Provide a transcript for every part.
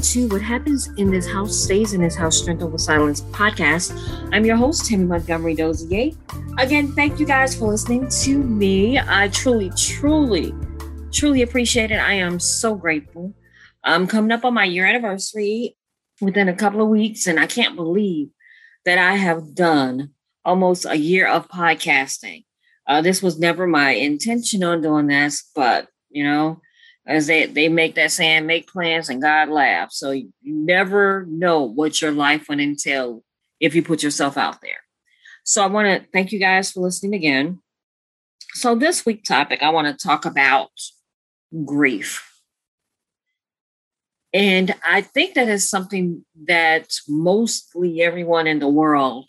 welcome to What Happens in This House Stays in This House Strength Over Silence podcast. I'm your host, Tammy Montgomery Dozier. Again, thank you guys for listening to me. I truly, truly, truly appreciate it. I am so grateful. I'm coming up on my year anniversary within a couple of weeks, and I can't believe that I have done almost a year of podcasting. Uh, this was never my intention on doing this, but you know, as they, they make that saying, make plans and God laughs. So you never know what your life would entail if you put yourself out there. So I want to thank you guys for listening again. So this week topic, I want to talk about grief. And I think that is something that mostly everyone in the world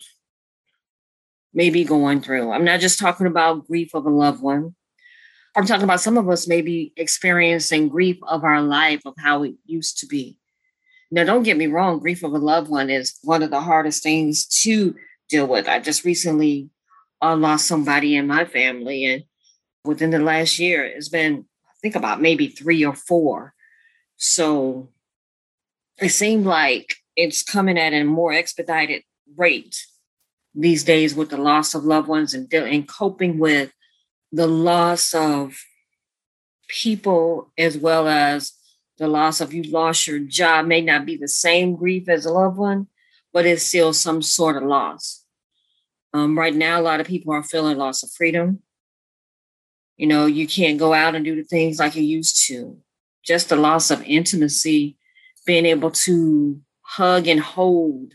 may be going through. I'm not just talking about grief of a loved one. I'm talking about some of us maybe experiencing grief of our life, of how it used to be. Now, don't get me wrong, grief of a loved one is one of the hardest things to deal with. I just recently uh, lost somebody in my family, and within the last year, it's been, I think, about maybe three or four. So it seemed like it's coming at a more expedited rate these days with the loss of loved ones and, and coping with the loss of people as well as the loss of you lost your job may not be the same grief as a loved one, but it's still some sort of loss. Um, right now, a lot of people are feeling loss of freedom. You know, you can't go out and do the things like you used to. Just the loss of intimacy, being able to hug and hold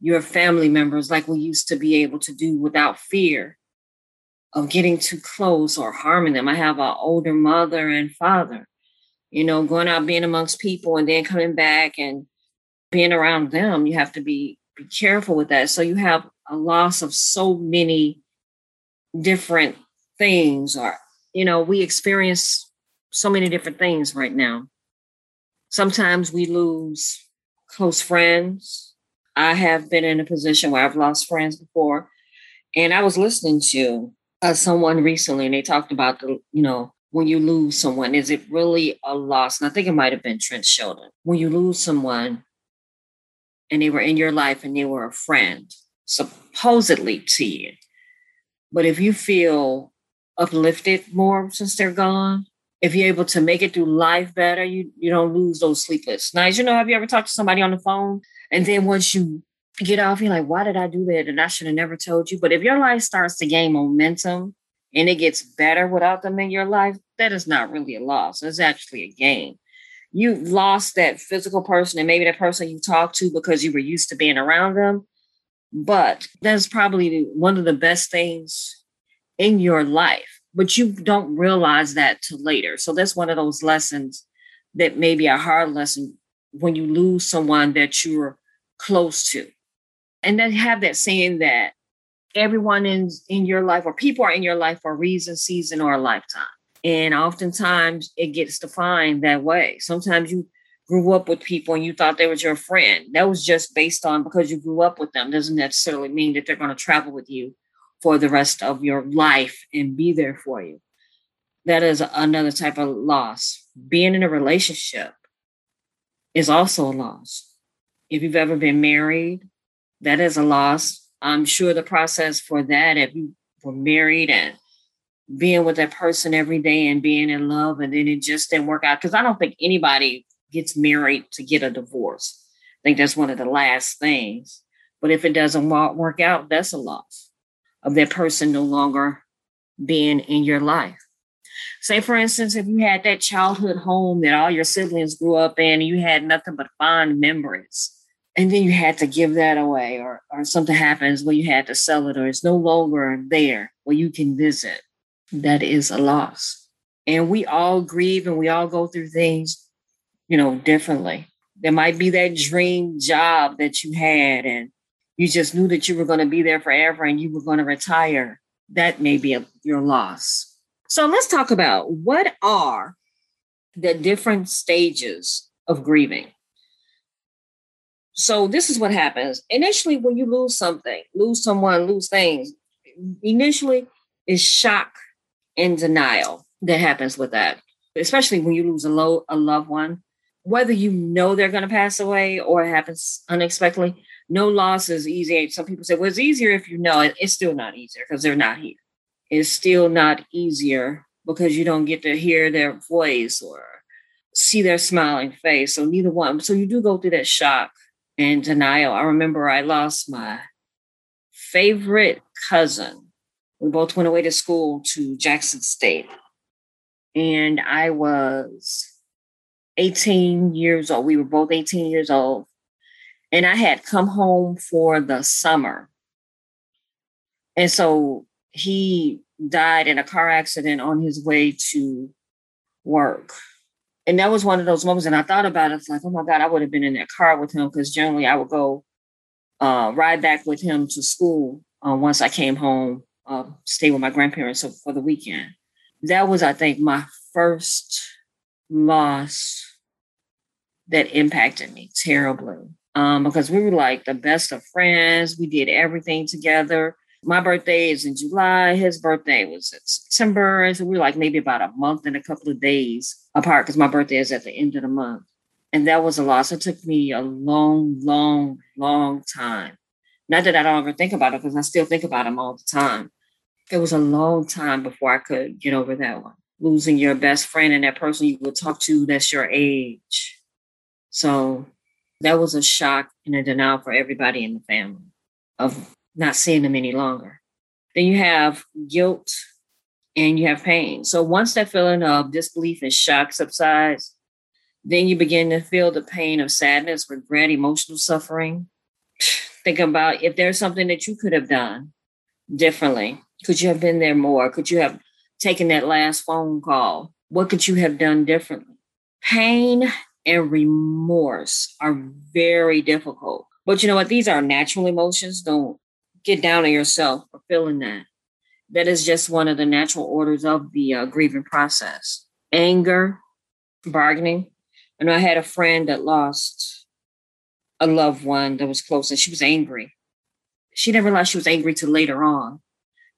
your family members like we used to be able to do without fear of getting too close or harming them. I have an older mother and father, you know, going out being amongst people and then coming back and being around them. You have to be be careful with that. So you have a loss of so many different things or you know, we experience so many different things right now. Sometimes we lose close friends. I have been in a position where I've lost friends before. And I was listening to uh, someone recently, and they talked about the, you know, when you lose someone, is it really a loss? And I think it might have been Trent Shelton. When you lose someone and they were in your life and they were a friend, supposedly to you, but if you feel uplifted more since they're gone, if you're able to make it through life better, you you don't lose those sleepless nights. You know, have you ever talked to somebody on the phone and then once you get off, you're like, why did I do that? And I should have never told you. But if your life starts to gain momentum and it gets better without them in your life, that is not really a loss. It's actually a gain. You lost that physical person and maybe that person you talked to because you were used to being around them. But that's probably one of the best things in your life. But you don't realize that till later. So that's one of those lessons that may be a hard lesson when you lose someone that you're close to and then have that saying that everyone in in your life or people are in your life for a reason, season, or a lifetime. And oftentimes it gets defined that way. Sometimes you grew up with people and you thought they was your friend. That was just based on because you grew up with them doesn't necessarily mean that they're going to travel with you for the rest of your life and be there for you. That is another type of loss. Being in a relationship is also a loss. If you've ever been married, that is a loss. I'm sure the process for that, if you were married and being with that person every day and being in love, and then it just didn't work out. Because I don't think anybody gets married to get a divorce. I think that's one of the last things. But if it doesn't work out, that's a loss of that person no longer being in your life. Say, for instance, if you had that childhood home that all your siblings grew up in and you had nothing but fond memories and then you had to give that away or or something happens where you had to sell it or it's no longer there where you can visit. That is a loss. And we all grieve and we all go through things you know differently. There might be that dream job that you had and you just knew that you were going to be there forever and you were going to retire. That may be a, your loss. So let's talk about what are the different stages of grieving so this is what happens. Initially, when you lose something, lose someone, lose things, initially is shock and denial that happens with that. Especially when you lose a low a loved one. whether you know they're going to pass away or it happens unexpectedly, no loss is easy. Some people say, well, it's easier if you know it. It's still not easier because they're not here. It's still not easier because you don't get to hear their voice or see their smiling face. So neither one. So you do go through that shock and denial. I remember I lost my favorite cousin. We both went away to school to Jackson State. And I was 18 years old. We were both 18 years old. And I had come home for the summer. And so he died in a car accident on his way to work. And that was one of those moments. And I thought about it. Like, oh my God, I would have been in that car with him because generally I would go uh, ride back with him to school uh, once I came home, uh, stay with my grandparents for the weekend. That was, I think, my first loss that impacted me terribly um, because we were like the best of friends. We did everything together. My birthday is in July. His birthday was in September. So we were like maybe about a month and a couple of days apart because my birthday is at the end of the month. And that was a loss. It took me a long, long, long time. Not that I don't ever think about it because I still think about him all the time. It was a long time before I could get over that one. Losing your best friend and that person you would talk to that's your age. So that was a shock and a denial for everybody in the family of not seeing them any longer. Then you have guilt and you have pain. So once that feeling of disbelief and shock subsides, then you begin to feel the pain of sadness, regret, emotional suffering. Think about if there's something that you could have done differently. Could you have been there more? Could you have taken that last phone call? What could you have done differently? Pain and remorse are very difficult. But you know what? These are natural emotions. Don't get down on yourself for feeling that. That is just one of the natural orders of the uh, grieving process. Anger, bargaining. And I had a friend that lost a loved one that was close, and she was angry. She didn't realize she was angry till later on.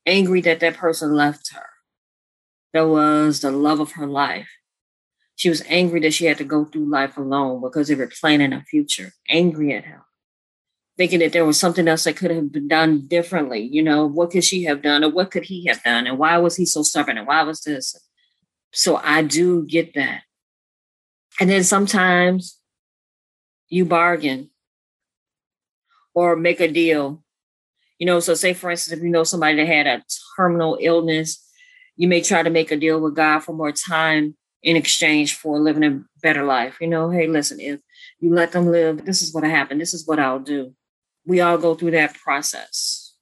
Angry that that person left her. That was the love of her life. She was angry that she had to go through life alone because they were planning a future, angry at him, thinking that there was something else that could have been done differently. You know, what could she have done or what could he have done? And why was he so stubborn? And why was this? So I do get that. And then sometimes you bargain or make a deal. You know, so say for instance, if you know somebody that had a terminal illness, you may try to make a deal with God for more time in exchange for living a better life. You know, hey, listen, if you let them live, this is what happened. This is what I'll do. We all go through that process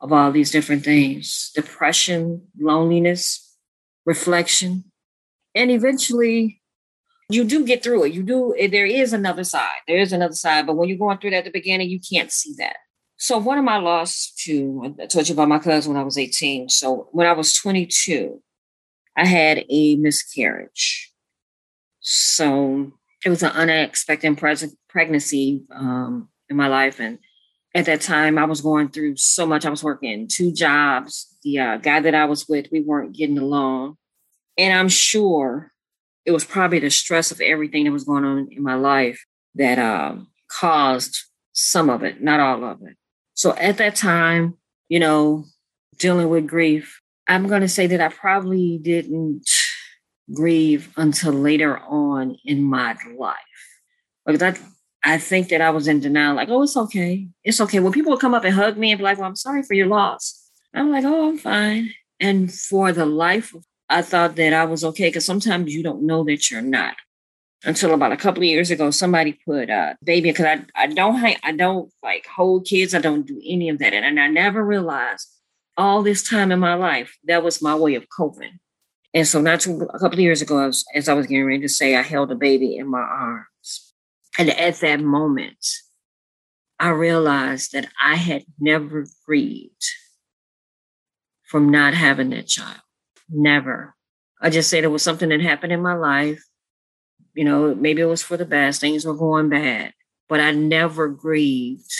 of all these different things depression, loneliness, reflection. And eventually, you do get through it. You do, there is another side. There is another side. But when you're going through that at the beginning, you can't see that. So, one of my loss to, I told you about my cousin when I was 18. So, when I was 22, I had a miscarriage. So it was an unexpected pregnancy um, in my life. And at that time, I was going through so much. I was working two jobs. The uh, guy that I was with, we weren't getting along. And I'm sure it was probably the stress of everything that was going on in my life that um, caused some of it, not all of it. So at that time, you know, dealing with grief, I'm going to say that I probably didn't grieve until later on in my life. Because I, I think that I was in denial, like, oh, it's okay. It's okay. When people would come up and hug me and be like, well, I'm sorry for your loss. I'm like, oh, I'm fine. And for the life, I thought that I was okay because sometimes you don't know that you're not. Until about a couple of years ago, somebody put uh, baby because I, I don't I don't like hold kids. I don't do any of that, and, and I never realized all this time in my life, that was my way of coping. And so, not too, a couple of years ago, as, as I was getting ready to say, I held a baby in my arms. And at that moment, I realized that I had never grieved from not having that child. Never. I just said it was something that happened in my life. You know, maybe it was for the best, things were going bad, but I never grieved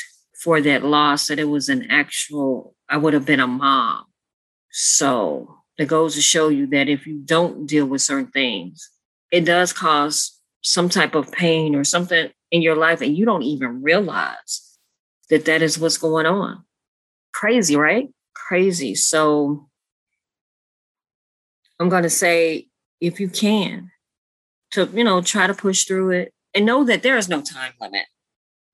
for that loss that it was an actual, I would have been a mom. So it goes to show you that if you don't deal with certain things, it does cause some type of pain or something in your life and you don't even realize that that is what's going on. Crazy, right? Crazy. So I'm going to say if you can to, you know, try to push through it and know that there is no time limit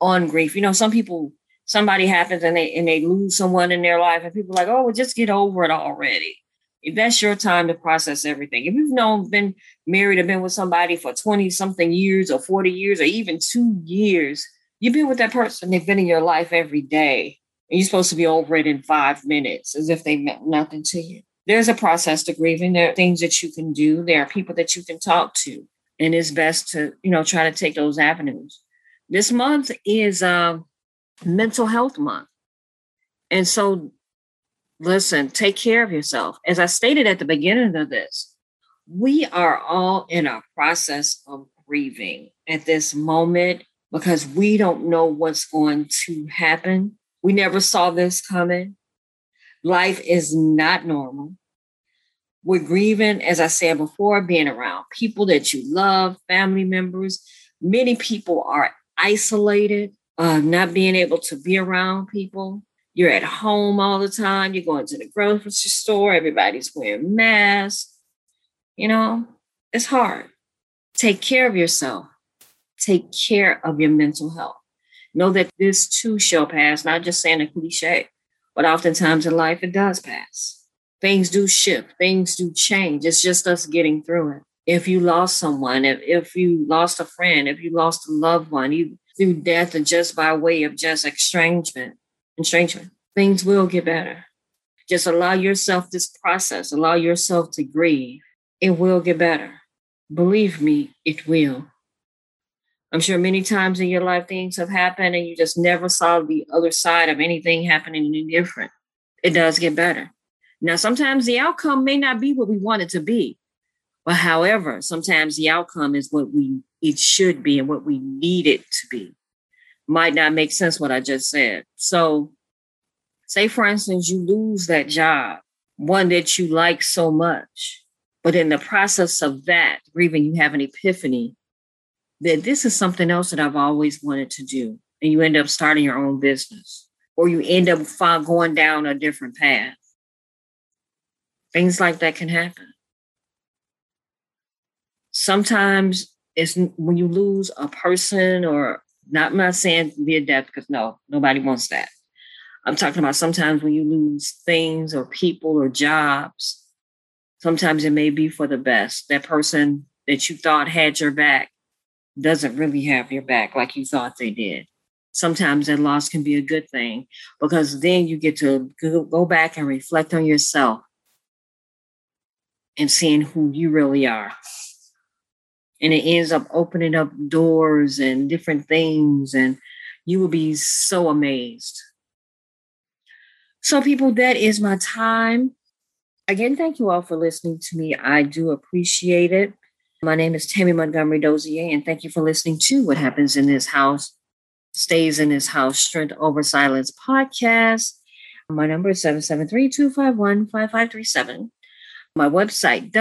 on grief. You know, some people somebody happens and they and they lose someone in their life and people are like, "Oh, well just get over it already." That's your time to process everything. If you've known been married or been with somebody for 20 something years or 40 years or even 2 years, you've been with that person, they've been in your life every day. And you're supposed to be over it in 5 minutes as if they meant nothing to you there's a process to grieving. There are things that you can do. There are people that you can talk to. And it's best to, you know, try to take those avenues. This month is uh, mental health month. And so, listen, take care of yourself. As I stated at the beginning of this, we are all in a process of grieving at this moment because we don't know what's going to happen. We never saw this coming. Life is not normal. We're grieving, as I said before, being around people that you love, family members. Many people are isolated, uh, not being able to be around people. You're at home all the time. You're going to the grocery store. Everybody's wearing masks. You know, it's hard. Take care of yourself. Take care of your mental health. Know that this too shall pass, not just saying a cliche. But oftentimes in life, it does pass. Things do shift, things do change. It's just us getting through it. If you lost someone, if, if you lost a friend, if you lost a loved one, you through death or just by way of just estrangement, estrangement, things will get better. Just allow yourself this process, allow yourself to grieve. It will get better. Believe me, it will. I'm sure many times in your life things have happened and you just never saw the other side of anything happening any different. It does get better. Now, sometimes the outcome may not be what we want it to be. But however, sometimes the outcome is what we it should be and what we need it to be. Might not make sense what I just said. So say for instance, you lose that job, one that you like so much. But in the process of that, grieving, you have an epiphany that this is something else that I've always wanted to do. And you end up starting your own business or you end up going down a different path. Things like that can happen. Sometimes it's when you lose a person or not, not saying via death because no, nobody wants that. I'm talking about sometimes when you lose things or people or jobs, sometimes it may be for the best. That person that you thought had your back doesn't really have your back like you thought they did. Sometimes that loss can be a good thing because then you get to go back and reflect on yourself and seeing who you really are. And it ends up opening up doors and different things, and you will be so amazed. So, people, that is my time. Again, thank you all for listening to me. I do appreciate it. My name is Tammy Montgomery Dozier, and thank you for listening to What Happens in This House Stays in This House Strength Over Silence podcast. My number is 773 251 5537. My website,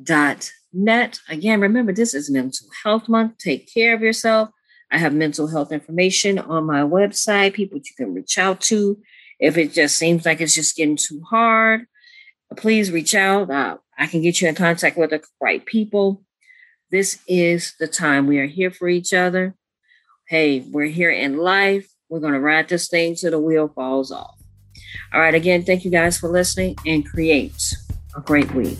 www.connectedbyloveconsulting.net. Again, remember, this is Mental Health Month. Take care of yourself. I have mental health information on my website, people you can reach out to if it just seems like it's just getting too hard please reach out. Uh, I can get you in contact with the right people. This is the time we are here for each other. Hey, we're here in life. We're going to ride this thing till the wheel falls off. All right. Again, thank you guys for listening and create a great week.